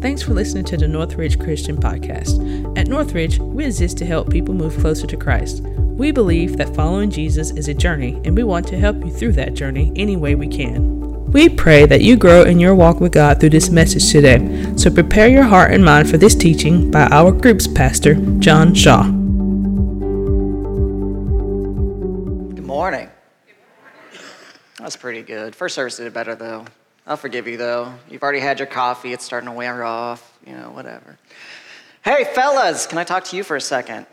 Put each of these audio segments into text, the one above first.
Thanks for listening to the Northridge Christian Podcast. At Northridge, we exist to help people move closer to Christ. We believe that following Jesus is a journey, and we want to help you through that journey any way we can. We pray that you grow in your walk with God through this message today. So prepare your heart and mind for this teaching by our group's pastor, John Shaw. Good morning. That's pretty good. First service did it better though. I'll forgive you though. You've already had your coffee, it's starting to wear off, you know, whatever. Hey, fellas, can I talk to you for a second?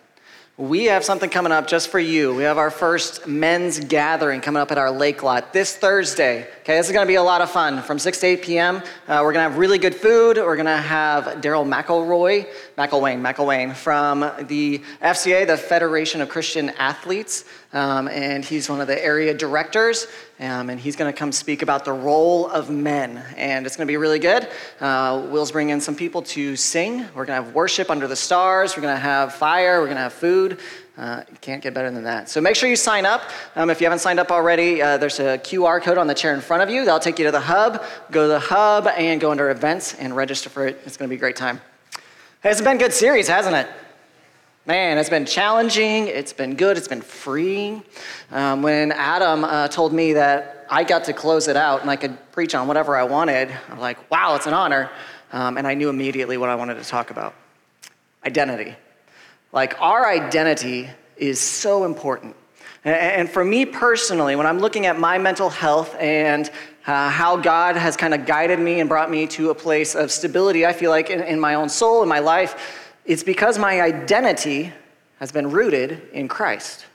We have something coming up just for you. We have our first men's gathering coming up at our lake lot this Thursday. Okay, this is to be a lot of fun. From 6 to 8 p.m., uh, we're to have really good food. We're to have Daryl McElroy, McElwain, McElwain from the FCA, the Federation of Christian Athletes, um, and he's one of the area directors. Um, and he's going to come speak about the role of men. And it's going to be really good. Uh, Will's bringing in some people to sing. We're going to have worship under the stars. We're going to have fire. We're going to have food. Uh, can't get better than that. So make sure you sign up. Um, if you haven't signed up already, uh, there's a QR code on the chair in front of you. That'll take you to the hub. Go to the hub and go under events and register for it. It's going to be a great time. It's been a good series, hasn't it? Man, it's been challenging, it's been good, it's been freeing. Um, when Adam uh, told me that I got to close it out and I could preach on whatever I wanted, I'm like, wow, it's an honor. Um, and I knew immediately what I wanted to talk about identity. Like, our identity is so important. And for me personally, when I'm looking at my mental health and uh, how God has kind of guided me and brought me to a place of stability, I feel like in, in my own soul, in my life, it's because my identity has been rooted in Christ.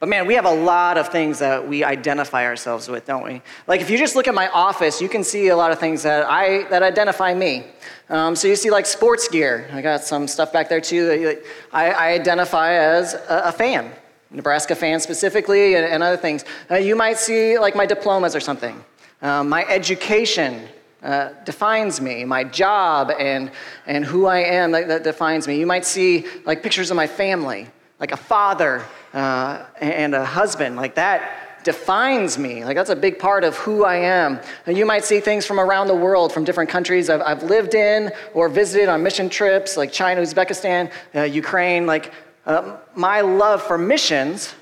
But man, we have a lot of things that we identify ourselves with, don't we? Like if you just look at my office, you can see a lot of things that I that identify me. Um, so you see like sports gear. I got some stuff back there too that I, I identify as a, a, fan, Nebraska fan specifically, and, and other things. Uh, you might see like my diplomas or something. Um, my education uh, defines me, my job and, and who I am that, that, defines me. You might see like pictures of my family, like a father uh, and a husband, like that defines me. Like that's a big part of who I am. And you might see things from around the world, from different countries I've, I've lived in or visited on mission trips, like China, Uzbekistan, uh, Ukraine. Like uh, my love for missions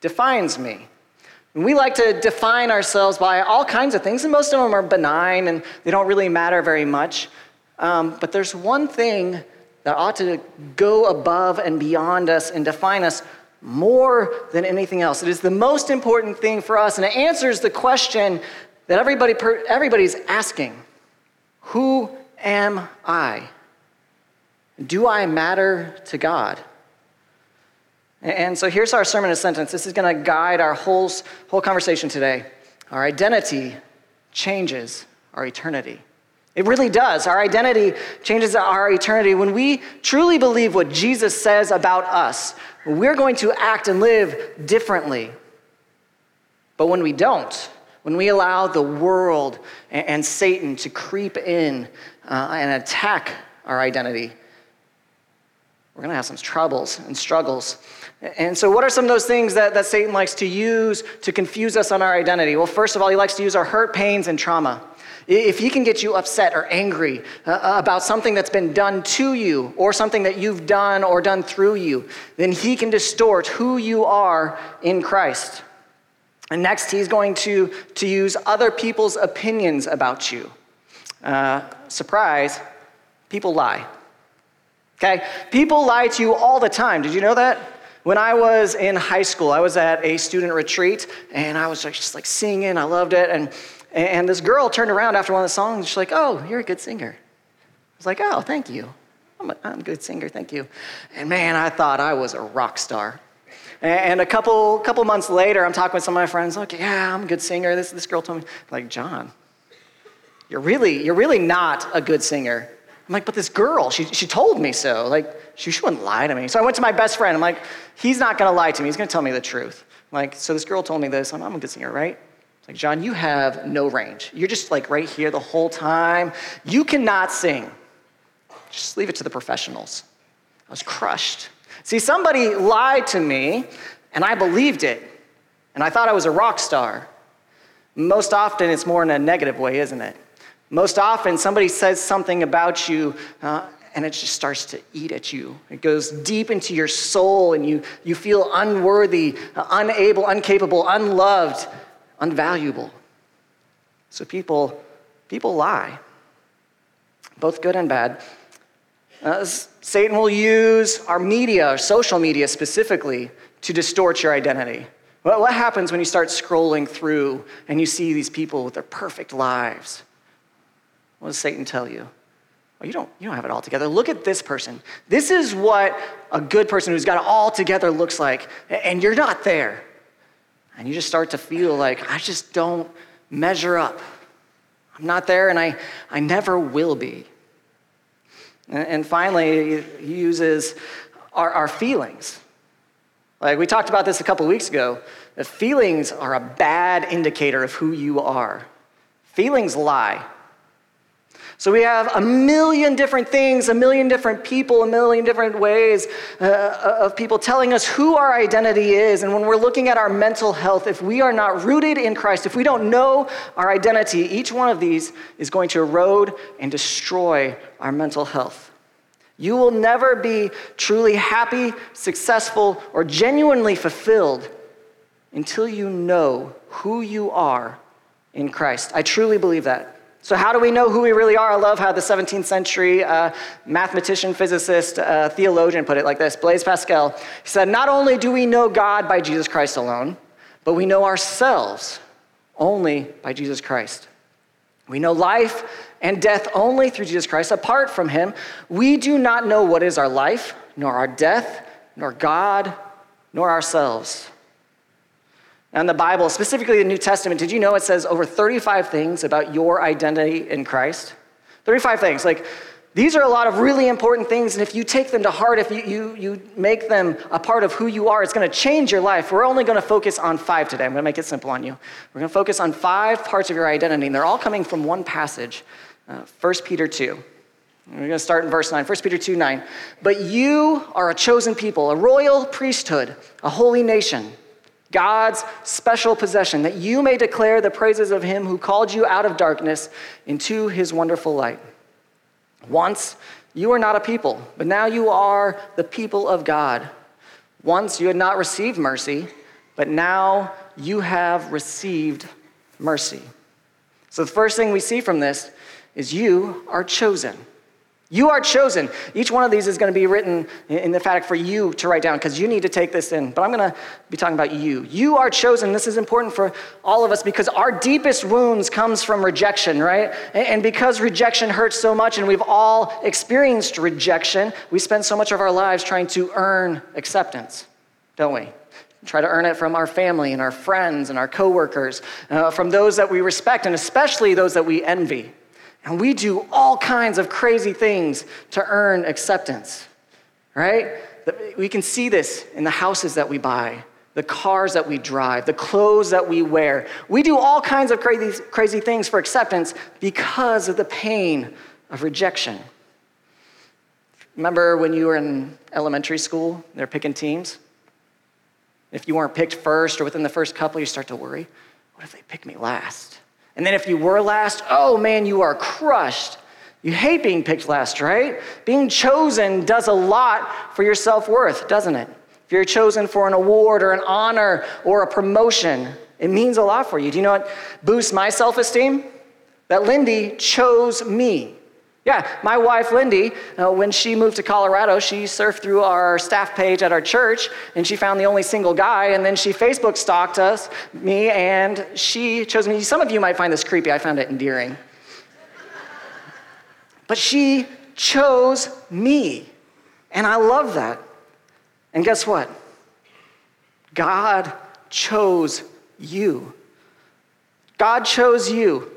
defines me. We like to define ourselves by all kinds of things, and most of them are benign and they don't really matter very much. Um, but there's one thing that ought to go above and beyond us and define us more than anything else. It is the most important thing for us, and it answers the question that everybody, everybody's asking Who am I? Do I matter to God? And so here's our sermon in a sentence. This is going to guide our whole, whole conversation today. Our identity changes our eternity. It really does. Our identity changes our eternity. When we truly believe what Jesus says about us, we're going to act and live differently. But when we don't, when we allow the world and, Satan to creep in uh, and attack our identity, we're going to have some troubles and struggles. And so, what are some of those things that, that Satan likes to use to confuse us on our identity? Well, first of all, he likes to use our hurt, pains, and trauma. If he can get you upset or angry uh, uh, about something that's been done to you or something that you've done or done through you, then he can distort who you are in Christ. And next, he's going to, to use other people's opinions about you. Uh, surprise, people lie. Okay? People lie to you all the time. Did you know that? When I was in high school, I was at a student retreat and I was just like singing. I loved it. And, and this girl turned around after one of the songs. She's like, Oh, you're a good singer. I was like, Oh, thank you. I'm a, I'm a good singer, thank you. And man, I thought I was a rock star. And a couple, couple months later, I'm talking with some of my friends, like, yeah, I'm a good singer. This, this girl told me, like, John, you're really, you're really not a good singer. I'm like, but this girl, she, she told me so. Like, she, she wouldn't lie to me. So I went to my best friend. I'm like, he's not going to lie to me. He's going to tell me the truth. I'm like, so this girl told me this. I'm, I'm a good singer, right? It's like, John, you have no range. You're just like right here the whole time. You cannot sing. Just leave it to the professionals. I was crushed. See, somebody lied to me, and I believed it. And I thought I was a rock star. Most often, it's more in a negative way, isn't it? Most often, somebody says something about you, uh, and it just starts to eat at you. It goes deep into your soul, and you, you feel unworthy, uh, unable, incapable, unloved, unvaluable. So people, people lie, both good and bad. Uh, Satan will use our media, our social media specifically, to distort your identity. What happens when you start scrolling through and you see these people with their perfect lives? What does Satan tell you? Well, you don't, you don't have it all together. Look at this person. This is what a good person who's got it all together looks like, and you're not there. And you just start to feel like, I just don't measure up. I'm not there, and I, I never will be. And, and finally, he uses our, our feelings. Like we talked about this a couple weeks ago. The feelings are a bad indicator of who you are. Feelings lie. So we have a million different things, a million different people, a million different ways uh, of people telling us who our identity is. And when we're looking at our mental health, if we are not rooted in Christ, if we don't know our identity, each one of these is going to erode and destroy our mental health. You will never be truly happy, successful, or genuinely fulfilled until you know who you are in Christ. I truly believe that. So, how do we know who we really are? I love how the 17th century uh, mathematician, physicist, uh, theologian put it like this Blaise Pascal. Said, Not only do we know God by Jesus Christ alone, but we know ourselves only by Jesus Christ. We know life and death only through Jesus Christ. Apart from him, we do not know what is our life, nor our death, nor God, nor ourselves. In the Bible, specifically the New Testament, did you know it says over 35 things about your identity in Christ? 35 things. Like, these are a lot of really important things, and if you take them to heart, if you, you, you make them a part of who you are, it's going to change your life. We're only going to focus on five today. I'm going to make it simple on you. We're going to focus on five parts of your identity, and they're all coming from one passage uh, 1 Peter 2. We're going to start in verse 9. 1 Peter 2 9. But you are a chosen people, a royal priesthood, a holy nation God's special possession, that you may declare the praises of him who called you out of darkness into his wonderful light. Once you were not a people, but now you are the people of God. Once you had not received mercy, but now you have received mercy. So the first thing we see from this is you are chosen. You are chosen. Each one of these is going to be written in the emphatic for you to write down because you need to take this in. But I'm going to be talking about you. You are chosen. This is important for all of us because our deepest wounds comes from rejection, right? And because rejection hurts so much and we've all experienced rejection, we spend so much of our lives trying to earn acceptance, don't we? try to earn it from our family and our friends and our coworkers, uh, from those that we respect, and especially those that we envy. And we do all kinds of crazy things to earn acceptance, right? We can see this in the houses that we buy, the cars that we drive, the clothes that we wear. We do all kinds of crazy, crazy things for acceptance because of the pain of rejection. Remember when you were in elementary school, they're picking teams? If you weren't picked first or within the first couple, you start to worry what if they pick me last? And then if you were last, oh man, you are crushed. You hate being picked last, right? Being chosen does a lot for your self worth, doesn't it? If you're chosen for an award or an honor or a promotion, it means a lot for you. Do you know what boosts my self esteem? That Lindy chose me. Yeah, my wife Lindy, uh, when she moved to Colorado, she surfed through our staff page at our church and she found the only single guy, and then she Facebook stalked us, me, and she chose me. Some of you might find this creepy, I found it endearing. But she chose me, and I love that. And guess what? God chose you. God chose you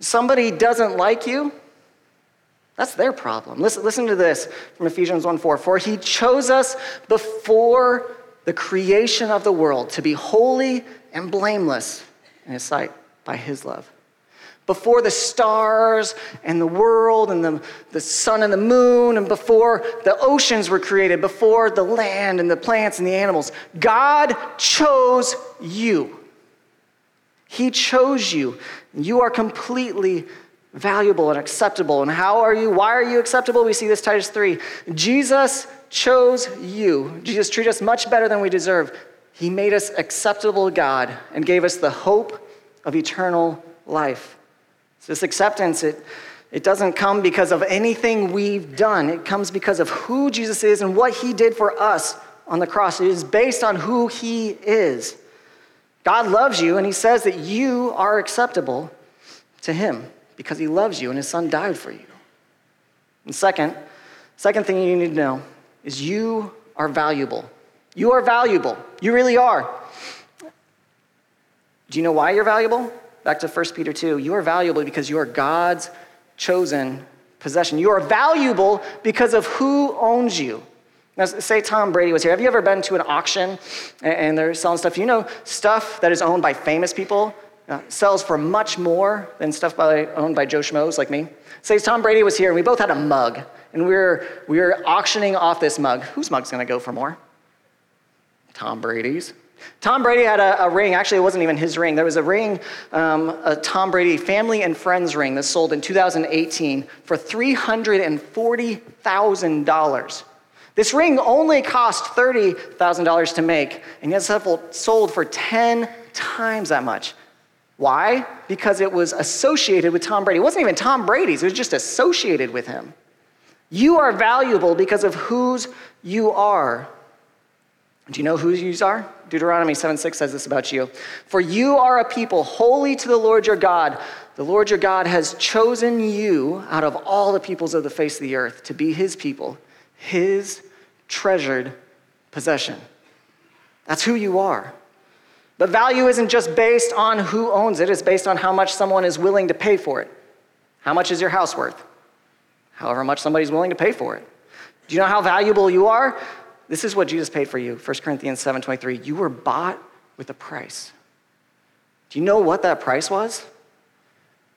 somebody doesn't like you, that's their problem. Listen, listen to this from Ephesians 1 4. For he chose us before the creation of the world to be holy and blameless in his sight by his love. Before the stars and the world and the, the sun and the moon, and before the oceans were created, before the land and the plants and the animals, God chose you. He chose you. You are completely valuable and acceptable. And how are you? Why are you acceptable? We see this Titus 3. Jesus chose you. Jesus treated us much better than we deserve. He made us acceptable to God and gave us the hope of eternal life. So this acceptance, it, it doesn't come because of anything we've done. It comes because of who Jesus is and what he did for us on the cross. It is based on who he is. God loves you, and he says that you are acceptable to him because he loves you and his son died for you. And second, second thing you need to know is you are valuable. You are valuable. You really are. Do you know why you're valuable? Back to 1 Peter 2. You are valuable because you are God's chosen possession. You are valuable because of who owns you. Now, say Tom Brady was here. Have you ever been to an auction and they're selling stuff? You know, stuff that is owned by famous people uh, sells for much more than stuff by, owned by Joe Schmoes like me. Say Tom Brady was here and we both had a mug and we were, we were auctioning off this mug. Whose mug's gonna go for more? Tom Brady's. Tom Brady had a, a, ring. Actually, it wasn't even his ring. There was a ring, um, a Tom Brady family and friends ring that sold in 2018 for $340,000. This ring only cost $30,000 to make, and yet sold for 10 times that much. Why? Because it was associated with Tom Brady. It wasn't even Tom Brady's, it was just associated with him. You are valuable because of whose you are. Do you know whose you are? Deuteronomy 7 6 says this about you. For you are a people holy to the Lord your God. The Lord your God has chosen you out of all the peoples of the face of the earth to be his people, his treasured possession. That's who you are. But value isn't just based on who owns it, it's based on how much someone is willing to pay for it. How much is your house worth? However much somebody's willing to pay for it. Do you know how valuable you are? This is what Jesus paid for you. 1 Corinthians 7:23. You were bought with a price. Do you know what that price was?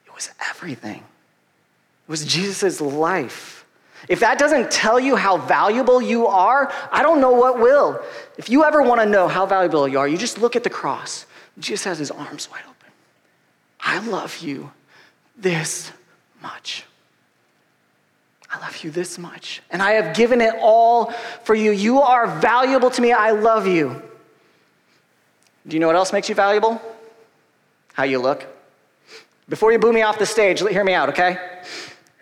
It was everything. It was Jesus' life. If that doesn't tell you how valuable you are, I don't know what will. If you ever want to know how valuable you are, you just look at the cross. Jesus has his arms wide open. I love you this much. I love you this much. And I have given it all for you. You are valuable to me. I love you. Do you know what else makes you valuable? How you look. Before you boo me off the stage, hear me out, okay?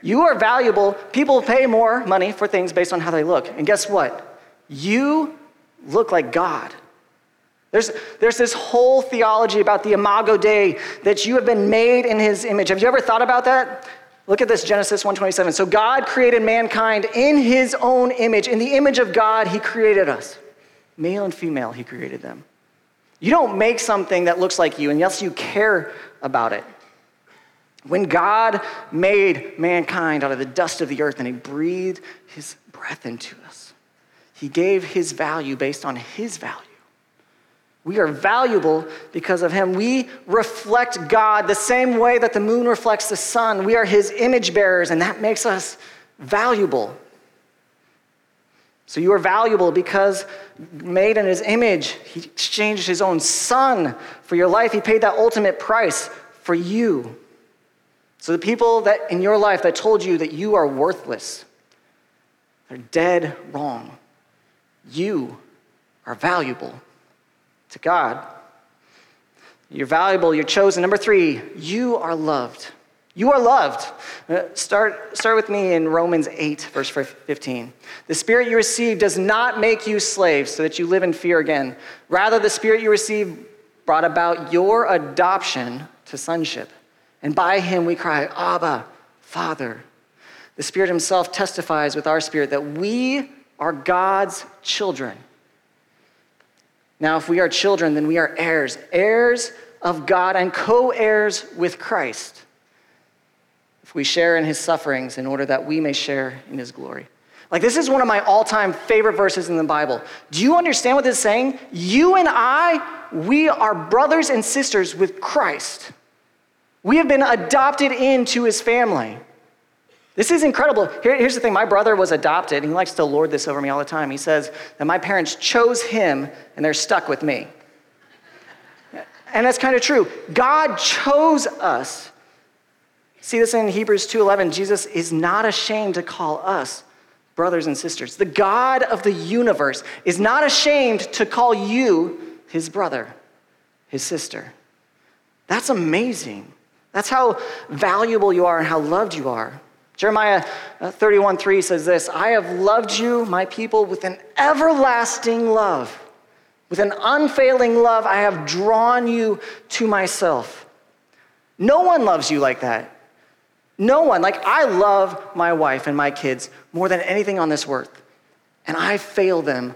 You are valuable. People pay more money for things based on how they look. And guess what? You look like God. There's, there's this whole theology about the imago Dei that you have been made in his image. Have you ever thought about that? Look at this Genesis 1:27. So God created mankind in his own image. In the image of God he created us. Male and female he created them. You don't make something that looks like you unless you care about it. When God made mankind out of the dust of the earth and he breathed his breath into us, he gave his value based on his value. We are valuable because of him. We reflect God the same way that the moon reflects the sun. We are his image bearers, and that makes us valuable. So you are valuable because made in his image, he exchanged his own son for your life. He paid that ultimate price for you. So the people that in your life that told you that you are worthless, they're dead wrong. You are valuable to God. You're valuable, you're chosen. Number three, you are loved. You are loved. Uh, start, start with me in Romans 8, verse 15. The spirit you receive does not make you slaves so that you live in fear again. Rather, the spirit you receive brought about your adoption to sonship. And by him we cry, Abba, Father. The Spirit Himself testifies with our spirit that we are God's children. Now, if we are children, then we are heirs, heirs of God and co heirs with Christ. If we share in His sufferings in order that we may share in His glory. Like, this is one of my all time favorite verses in the Bible. Do you understand what this is saying? You and I, we are brothers and sisters with Christ. We have been adopted into his family. This is incredible. Here, here's the thing my brother was adopted, and he likes to lord this over me all the time. He says that my parents chose him, and they're stuck with me. And that's kind of true. God chose us. See this in Hebrews 2:11. Jesus is not ashamed to call us brothers and sisters. The God of the universe is not ashamed to call you his brother, his sister. That's amazing. That's how valuable you are and how loved you are. Jeremiah uh, 31 3 says this I have loved you, my people, with an everlasting love. With an unfailing love, I have drawn you to myself. No one loves you like that. No one. Like, I love my wife and my kids more than anything on this earth. And I fail them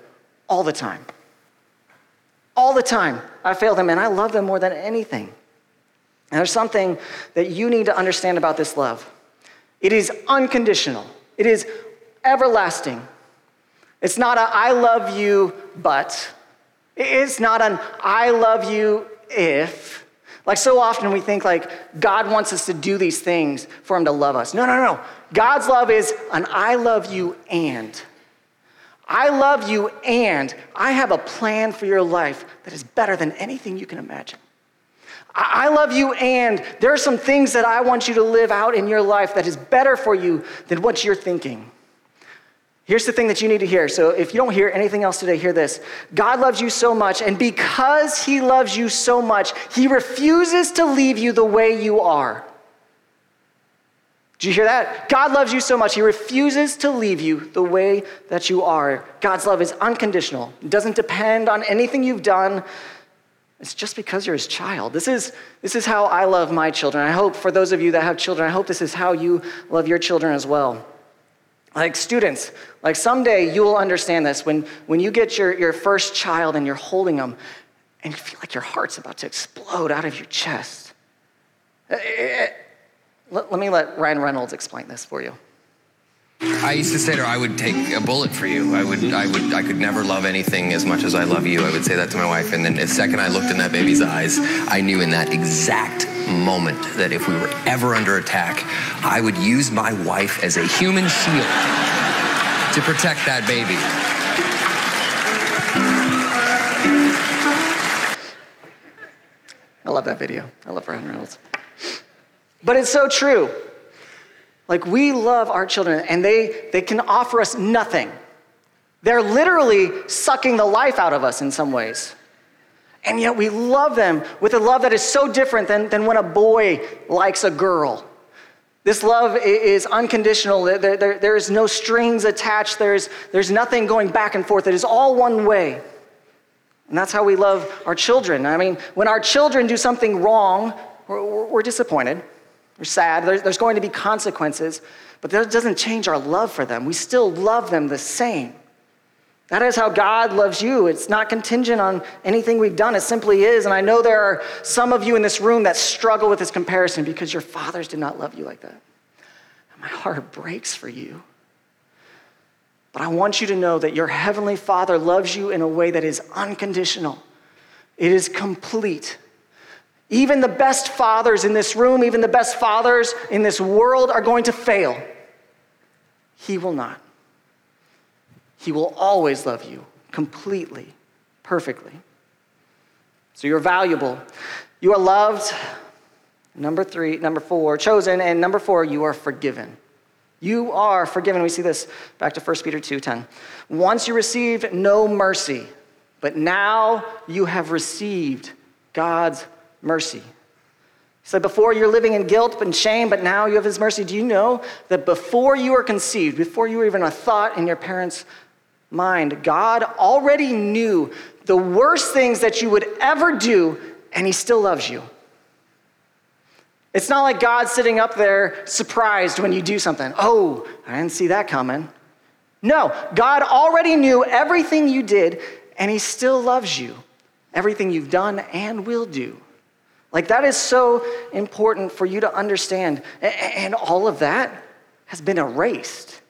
all the time. All the time, I fail them, and I love them more than anything. And there's something that you need to understand about this love it is unconditional, it is everlasting. It's not a I love you, but. It's not an I love you if. Like so often we think like God wants us to do these things for him to love us. No, no, no. God's love is an I love you and. I love you and I have a plan for your life that is better than anything you can imagine. I love you and there are some things that I want you to live out in your life that is better for you than what you're thinking. Here's the thing that you need to hear. So, if you don't hear anything else today, hear this. God loves you so much, and because He loves you so much, He refuses to leave you the way you are. Do you hear that? God loves you so much, He refuses to leave you the way that you are. God's love is unconditional, it doesn't depend on anything you've done. It's just because you're His child. This is, this is how I love my children. I hope for those of you that have children, I hope this is how you love your children as well. Like students, like someday you will understand this when, when you get your, your first child and you're holding them and you feel like your heart's about to explode out of your chest. Eh, eh, eh, let, let me let Ryan Reynolds explain this for you. I used to say to her, I would take a bullet for you. I would, I would, I could never love anything as much as I love you. I would say that to my wife, and then the second I looked in that baby's eyes, I knew in that exact moment that if we were ever under attack, I would use my wife as a human shield to protect that baby. I love that video. I love Ryan Reynolds. But it's so true. Like we love our children and they, they can offer us nothing. They're literally sucking the life out of us in some ways. And yet we love them with a love that is so different than, than when a boy likes a girl. This love is unconditional. There, there, there is no strings attached. There's, there's nothing going back and forth. It is all one way. And that's how we love our children. I mean, when our children do something wrong, we're, we're disappointed. We're sad. There's, there's going to be consequences, but that doesn't change our love for them. We still love them the same. That is how God loves you. It's not contingent on anything we've done. It simply is. And I know there are some of you in this room that struggle with this comparison because your fathers did not love you like that. And my heart breaks for you. But I want you to know that your heavenly Father loves you in a way that is unconditional, it is complete. Even the best fathers in this room, even the best fathers in this world are going to fail. He will not. He will always love you completely, perfectly. So you're valuable. You are loved. Number three, number four, chosen. And number four, you are forgiven. You are forgiven. We see this back to 1 Peter 2:10. Once you received no mercy, but now you have received God's mercy. He said, Before you're living in guilt and shame, but now you have His mercy. Do you know that before you were conceived, before you were even a thought in your parents' mind, God already knew the worst things that you would ever do, and He still loves you? It's not like God sitting up there surprised when you do something. Oh, I didn't see that coming. No, God already knew everything you did, and He still loves you, everything you've done and will do. Like, that is so important for you to understand. And all of that has been erased.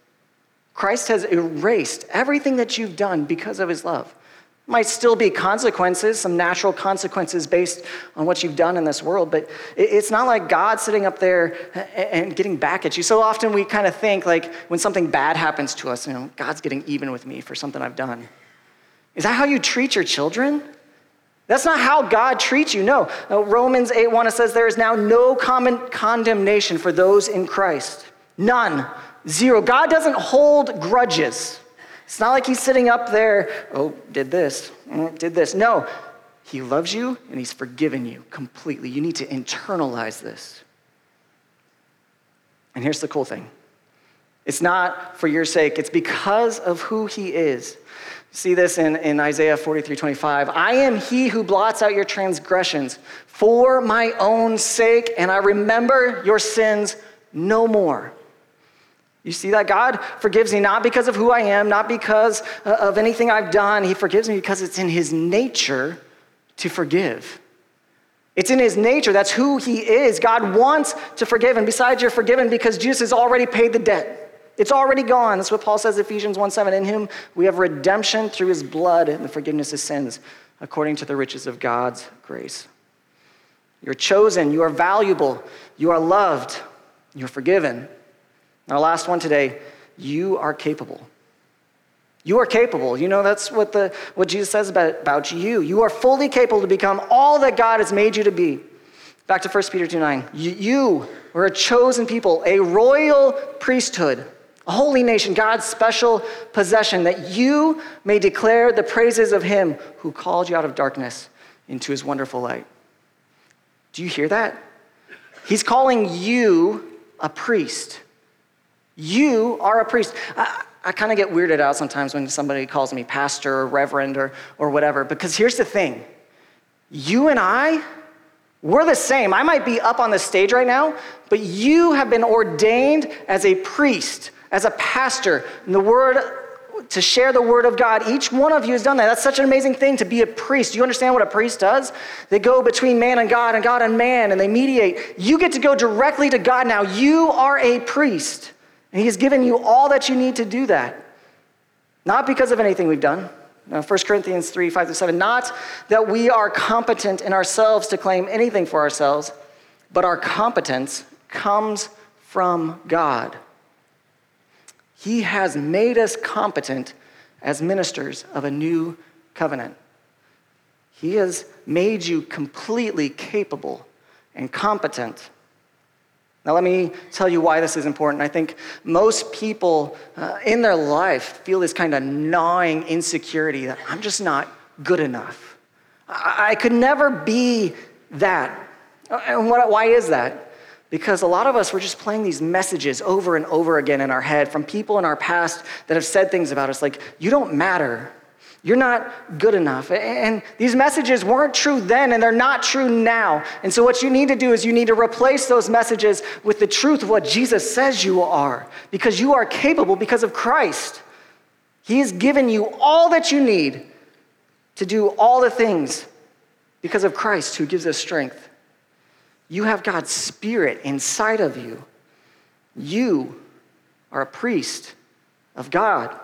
Christ has erased everything that you've done because of his love. Might still be consequences, some natural consequences based on what you've done in this world, but it's not like God sitting up there and getting back at you. So often we kind of think like when something bad happens to us, you know, God's getting even with me for something I've done. Is that how you treat your children? That's not how God treats you. No. Uh, Romans 8 1 it says, There is now no common condemnation for those in Christ. None. Zero. God doesn't hold grudges. It's not like he's sitting up there, oh, did this, mm, did this. No. He loves you and he's forgiven you completely. You need to internalize this. And here's the cool thing it's not for your sake, it's because of who he is. See this in, in Isaiah 43 25. I am he who blots out your transgressions for my own sake, and I remember your sins no more. You see that? God forgives me not because of who I am, not because uh, of anything I've done. He forgives me because it's in his nature to forgive. It's in his nature. That's who he is. God wants to forgive. And besides, you're forgiven because Jesus has already paid the debt. It's already gone. That's what Paul says Ephesians 1 7. In whom we have redemption through his blood and the forgiveness of sins according to the riches of God's grace. You're chosen. You are valuable. You are loved. You're forgiven. Our last one today you are capable. You are capable. You know, that's what, the, what Jesus says about, about you. You are fully capable to become all that God has made you to be. Back to 1 Peter 2 9. You, you are a chosen people, a royal priesthood, a holy nation, God's special possession, that you may declare the praises of him who called you out of darkness into his wonderful light. Do you hear that? He's calling you a priest. You are a priest. I, I kind of get weirded out sometimes when somebody calls me pastor or reverend or, or whatever, because here's the thing you and I, we're the same. I might be up on the stage right now, but you have been ordained as a priest, as a pastor, the word to share the word of God. Each one of you has done that. That's such an amazing thing to be a priest. Do you understand what a priest does? They go between man and God and God and man and they mediate. You get to go directly to God now. You are a priest. And He has given you all that you need to do that. Not because of anything we've done. Now, 1 Corinthians 3 5 to 7. Not that we are competent in ourselves to claim anything for ourselves, but our competence comes from God. He has made us competent as ministers of a new covenant. He has made you completely capable and competent now, let me tell you why this is important. I think most people uh, in their life feel this kind of gnawing insecurity that I'm just not good enough. I, I could never be that. And what, why is that? Because a lot of us, we're just playing these messages over and over again in our head from people in our past that have said things about us like, you don't matter. You're not good enough. And these messages weren't true then, and they're not true now. And so, what you need to do is you need to replace those messages with the truth of what Jesus says you are, because you are capable because of Christ. He has given you all that you need to do all the things because of Christ who gives us strength. You have God's Spirit inside of you. You are a priest of God.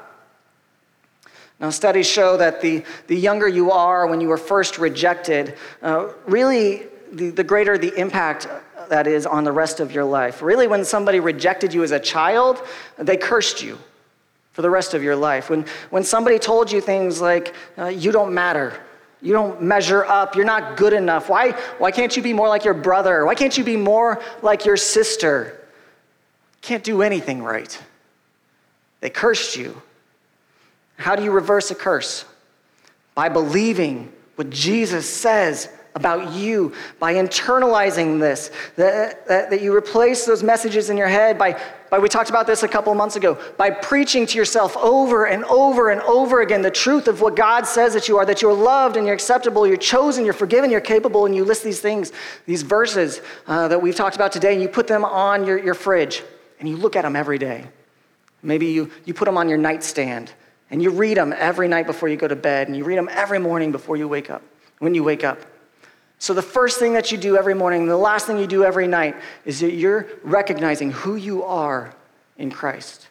Now, studies show that the, the younger you are when you were first rejected, uh, really, the, the greater the impact that is on the rest of your life. Really, when somebody rejected you as a child, they cursed you for the rest of your life. When, when somebody told you things like, uh, you don't matter, you don't measure up, you're not good enough, why, why can't you be more like your brother? Why can't you be more like your sister? Can't do anything right. They cursed you. How do you reverse a curse? By believing what Jesus says about you, by internalizing this, that, that, that, you replace those messages in your head by, by, we talked about this a couple months ago, by preaching to yourself over and over and over again the truth of what God says that you are, that you're loved and you're acceptable, you're chosen, you're forgiven, you're capable, and you list these things, these verses uh, that we've talked about today, and you put them on your, your fridge and you look at them every day. Maybe you, you put them on your nightstand and you read them every night before you go to bed, and you read them every morning before you wake up, when you wake up. So, the first thing that you do every morning, the last thing you do every night, is that you're recognizing who you are in Christ.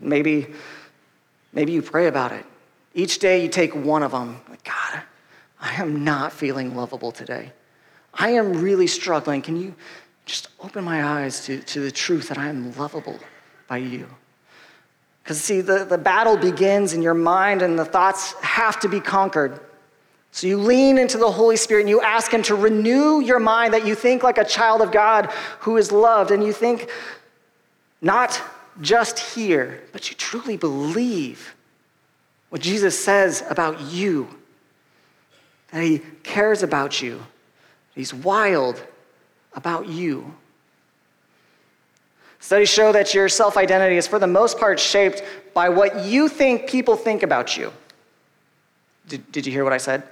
Maybe, maybe you pray about it. Each day you take one of them. Like, God, I am not feeling lovable today. I am really struggling. Can you just open my eyes to, to the truth that I am lovable by you? Because, see, the, the battle begins in your mind, and the thoughts have to be conquered. So you lean into the Holy Spirit and you ask Him to renew your mind that you think like a child of God who is loved and you think not just here, but you truly believe what Jesus says about you that He cares about you, He's wild about you. Studies show that your self identity is, for the most part, shaped by what you think people think about you. Did, did you hear what I said?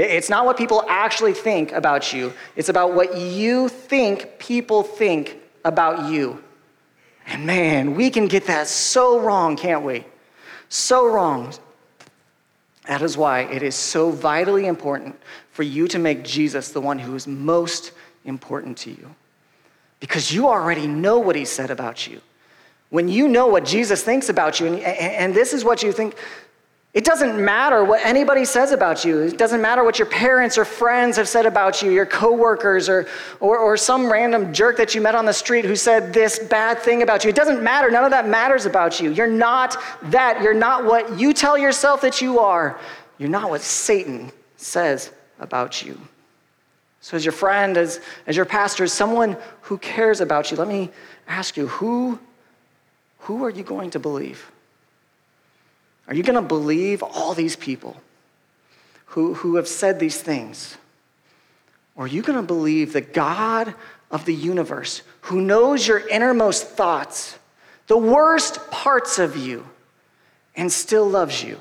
It's not what people actually think about you, it's about what you think people think about you. And man, we can get that so wrong, can't we? So wrong. That is why it is so vitally important for you to make Jesus the one who is most important to you. Because you already know what he said about you. When you know what Jesus thinks about you, and, and this is what you think, it doesn't matter what anybody says about you. It doesn't matter what your parents or friends have said about you, your coworkers, or, or, or some random jerk that you met on the street who said this bad thing about you. It doesn't matter. None of that matters about you. You're not that. You're not what you tell yourself that you are. You're not what Satan says about you. So, as your friend, as, as your pastor, as someone who cares about you, let me ask you who, who are you going to believe? Are you going to believe all these people who, who have said these things? Or are you going to believe the God of the universe who knows your innermost thoughts, the worst parts of you, and still loves you?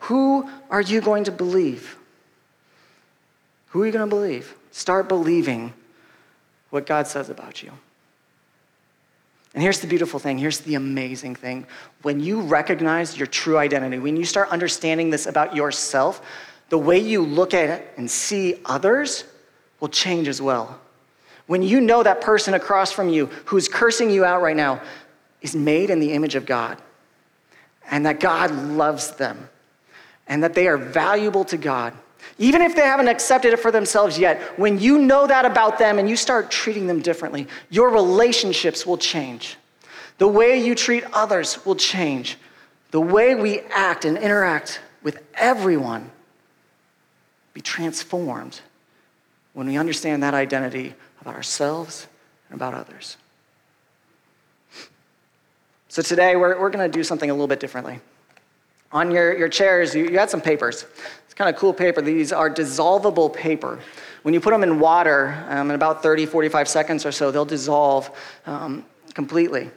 Who are you going to believe? Who are you going to believe? Start believing what God says about you. And here's the beautiful thing here's the amazing thing. When you recognize your true identity, when you start understanding this about yourself, the way you look at it and see others will change as well. When you know that person across from you who's cursing you out right now is made in the image of God and that God loves them and that they are valuable to God even if they haven't accepted it for themselves yet, when you know that about them and you start treating them differently, your relationships will change. The way you treat others will change. The way we act and interact with everyone be transformed when we understand that identity about ourselves and about others. So today we're, we're going to do something a little bit differently. On your, your chairs, you, you had some papers kind of cool paper. These are dissolvable paper. When you put them in water, um, in about 30, 45 seconds or so, they'll dissolve um, completely.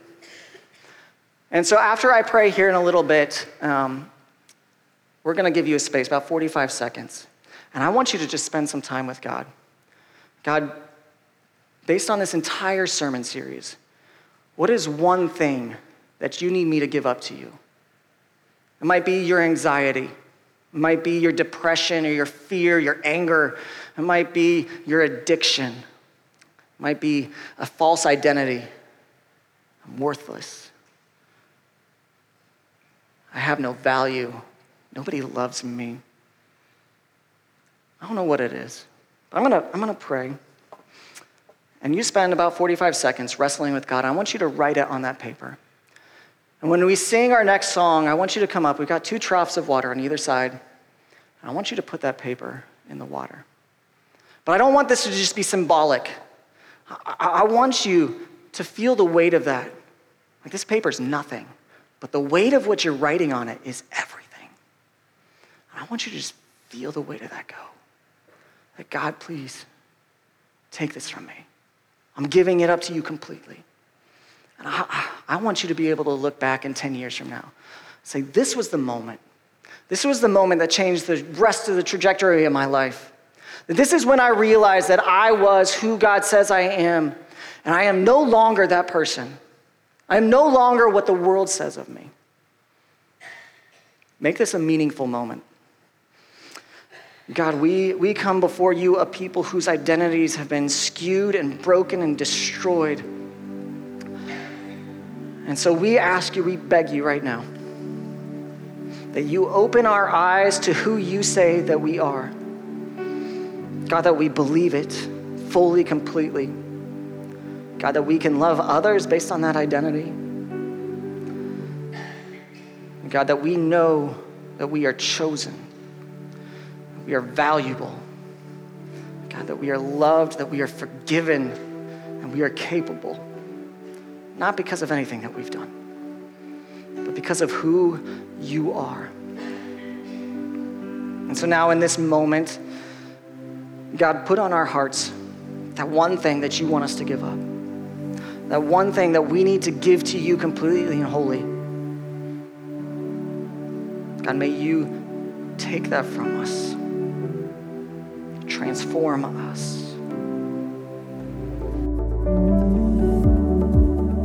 And so after I pray here in a little bit, um, we're going to give you a space, about 45 seconds. And I want you to just spend some time with God. God, based on this entire sermon series, what is one thing that you need me to give up to you? It might be your anxiety. It might be your depression or your fear, your anger. It might be your addiction. It might be a false identity. I'm worthless. I have no value. Nobody loves me. I don't know what it is. I'm to I'm to pray. And you spend about 45 seconds wrestling with God. I want you to write it on that paper. And when we sing our next song, I want you to come up. We've got two troughs of water on either side. I want you to put that paper in the water. But I don't want this to just be symbolic. I, I want you to feel the weight of that. Like this paper is nothing, but the weight of what you're writing on it is everything. And I want you to just feel the weight of that go. That God, please take this from me. I'm giving it up to you completely. And I, I want you to be able to look back in 10 years from now. Say, this was the moment. This was the moment that changed the rest of the trajectory of my life. This is when I realized that I was who God says I am, and I am no longer that person. I am no longer what the world says of me. Make this a meaningful moment. God, we, we come before you a people whose identities have been skewed and broken and destroyed. And so we ask you, we beg you right now, that you open our eyes to who you say that we are. God, that we believe it fully, completely. God, that we can love others based on that identity. God, that we know that we are chosen. we are valuable. God, that we are loved, that we are forgiven, and we are capable. Not because of anything that we've done, but because of who you are. And so now, in this moment, God, put on our hearts that one thing that you want us to give up, that one thing that we need to give to you completely and wholly. God, may you take that from us, transform us.